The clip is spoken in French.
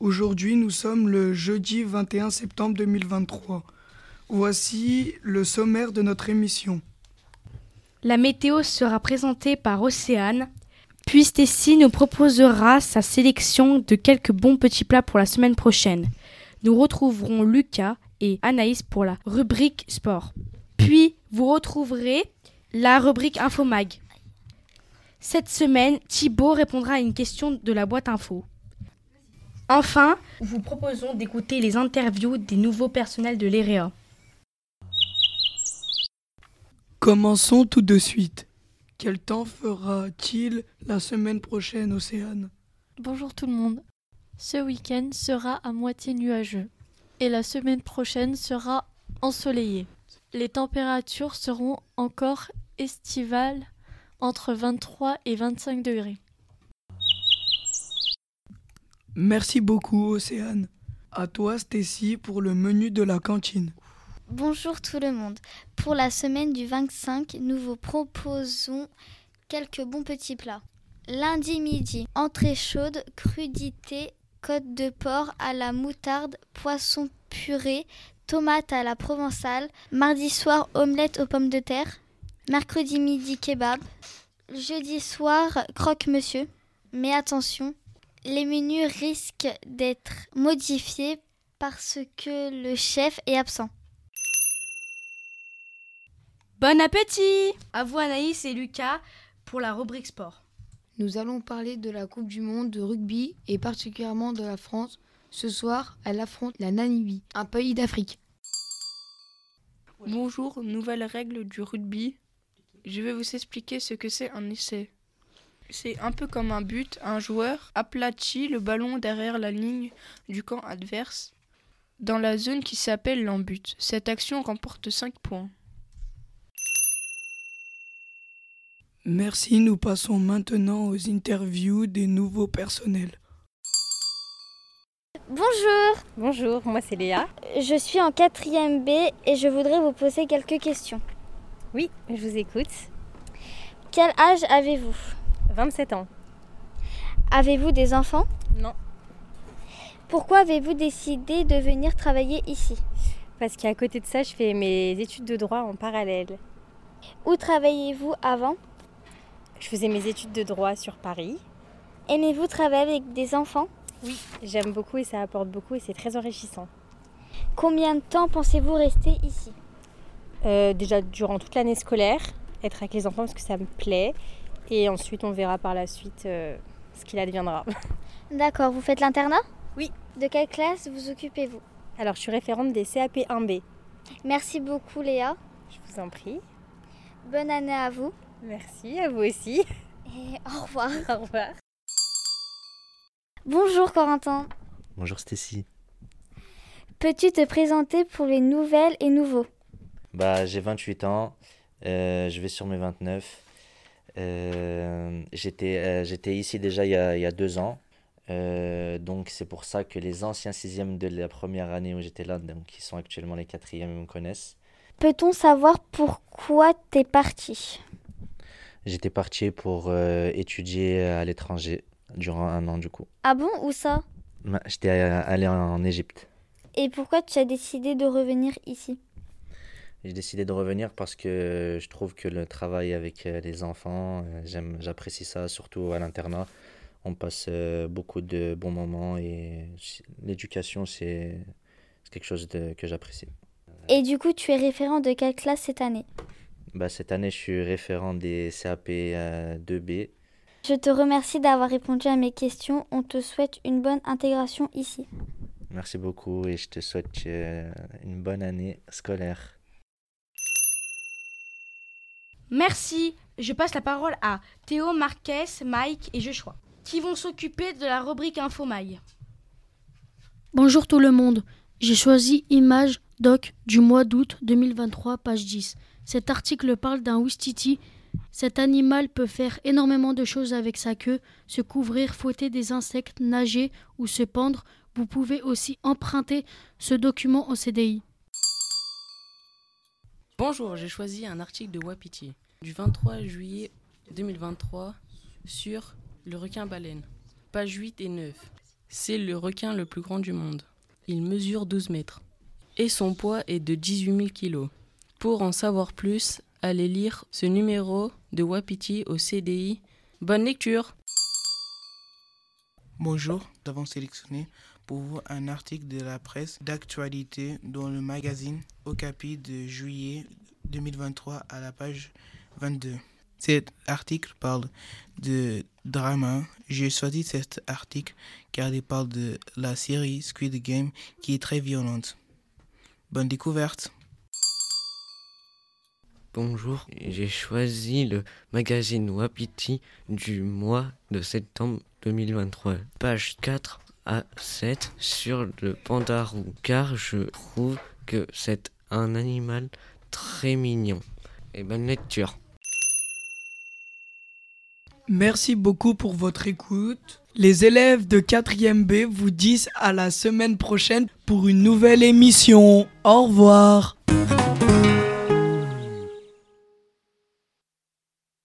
Aujourd'hui, nous sommes le jeudi 21 septembre 2023. Voici le sommaire de notre émission. La météo sera présentée par Océane, puis Stécie nous proposera sa sélection de quelques bons petits plats pour la semaine prochaine. Nous retrouverons Lucas et Anaïs pour la rubrique sport. Puis vous retrouverez la rubrique Infomag. Cette semaine, Thibaut répondra à une question de la boîte info. Enfin, nous vous proposons d'écouter les interviews des nouveaux personnels de l'EREA. Commençons tout de suite. Quel temps fera-t-il la semaine prochaine, Océane? Bonjour tout le monde. Ce week-end sera à moitié nuageux et la semaine prochaine sera ensoleillée. Les températures seront encore estivales entre 23 et 25 degrés. Merci beaucoup, Océane. À toi, Stécie, pour le menu de la cantine. Bonjour tout le monde. Pour la semaine du 25, nous vous proposons quelques bons petits plats. Lundi midi, entrée chaude, crudité, côte de porc à la moutarde, poisson puré, tomate à la provençale. Mardi soir, omelette aux pommes de terre. Mercredi midi, kebab. Jeudi soir, croque-monsieur. Mais attention, les menus risquent d'être modifiés parce que le chef est absent. Bon appétit À vous Anaïs et Lucas pour la rubrique sport. Nous allons parler de la Coupe du Monde de rugby et particulièrement de la France. Ce soir, elle affronte la Namibie, un pays d'Afrique. Bonjour, nouvelle règle du rugby. Je vais vous expliquer ce que c'est un essai. C'est un peu comme un but. Un joueur aplatit le ballon derrière la ligne du camp adverse dans la zone qui s'appelle l'embut. Cette action remporte 5 points. Merci, nous passons maintenant aux interviews des nouveaux personnels. Bonjour, Bonjour, moi c'est Léa. je suis en 4e B et je voudrais vous poser quelques questions. Oui, je vous écoute. Quel âge avez-vous? 27 ans. Avez-vous des enfants? Non. Pourquoi avez-vous décidé de venir travailler ici? Parce qu'à côté de ça, je fais mes études de droit en parallèle. Où travaillez-vous avant? Je faisais mes études de droit sur Paris. Aimez-vous travailler avec des enfants? Oui, j'aime beaucoup et ça apporte beaucoup et c'est très enrichissant. Combien de temps pensez-vous rester ici? Euh, déjà durant toute l'année scolaire, être avec les enfants parce que ça me plaît. Et ensuite, on verra par la suite euh, ce qu'il adviendra. D'accord, vous faites l'internat? Oui. De quelle classe vous occupez-vous? Alors, je suis référente des CAP 1B. Merci beaucoup Léa. Je vous en prie. Bonne année à vous. Merci, à vous aussi. Et au revoir. Au revoir. Bonjour Corentin. Bonjour Stécie. Peux-tu te présenter pour les nouvelles et nouveaux? Bah, j'ai 28 ans, euh, je vais sur mes 29. Euh, j'étais, euh, j'étais ici déjà il y a, il y a deux ans. Euh, donc c'est pour ça que les anciens sixièmes de la première année où j'étais là, donc qui sont actuellement les quatrièmes, me connaissent. Peut-on savoir pourquoi t'es parti? J'étais parti pour étudier à l'étranger durant un an du coup. Ah bon, où ça? J'étais allé en Égypte. Et pourquoi tu as décidé de revenir ici? J'ai décidé de revenir parce que je trouve que le travail avec euh, les enfants, euh, j'aime, j'apprécie ça, surtout à l'internat. On passe euh, beaucoup de bons moments et l'éducation, c'est c'est quelque chose de- que j'apprécie. Et du coup, tu es référent de quelle classe cette année? Bah, cette année, je suis référent des CAP euh, 2B. Je te remercie d'avoir répondu à mes questions. On te souhaite une bonne intégration ici. Merci beaucoup et je te souhaite une bonne année scolaire. Merci. Je passe la parole à Théo, Marquez, Mike et Joshua, qui vont s'occuper de la rubrique Infomail. Bonjour tout le monde. J'ai choisi Image Doc du mois d'août 2023, page 10. Cet article parle d'un Wistiti. Cet animal peut faire énormément de choses avec sa queue, se couvrir, fouetter des insectes, nager ou se pendre. Vous pouvez aussi emprunter ce document au CDI. Bonjour, j'ai choisi un article de Wapiti du 23 juillet 2023 sur le requin-baleine, pages 8 et 9. C'est le requin le plus grand du monde. Il mesure 12 mètres. Et son poids est de 18 000 kilos. Pour en savoir plus, allez lire ce numéro de Wapiti au CDI. Bonne lecture Bonjour, avons sélectionné pour vous un article de la presse d'actualité dans le magazine Okapi de juillet 2023 à la page 22. Cet article parle de drama. J'ai choisi cet article car il parle de la série Squid Game qui est très violente. Bonne découverte. Bonjour, j'ai choisi le magazine Wapiti du mois de septembre 2023, page 4 à 7 sur le pandarou, car je trouve que c'est un animal très mignon. Et bonne lecture. Merci beaucoup pour votre écoute. Les élèves de 4e B vous disent à la semaine prochaine pour une nouvelle émission. Au revoir.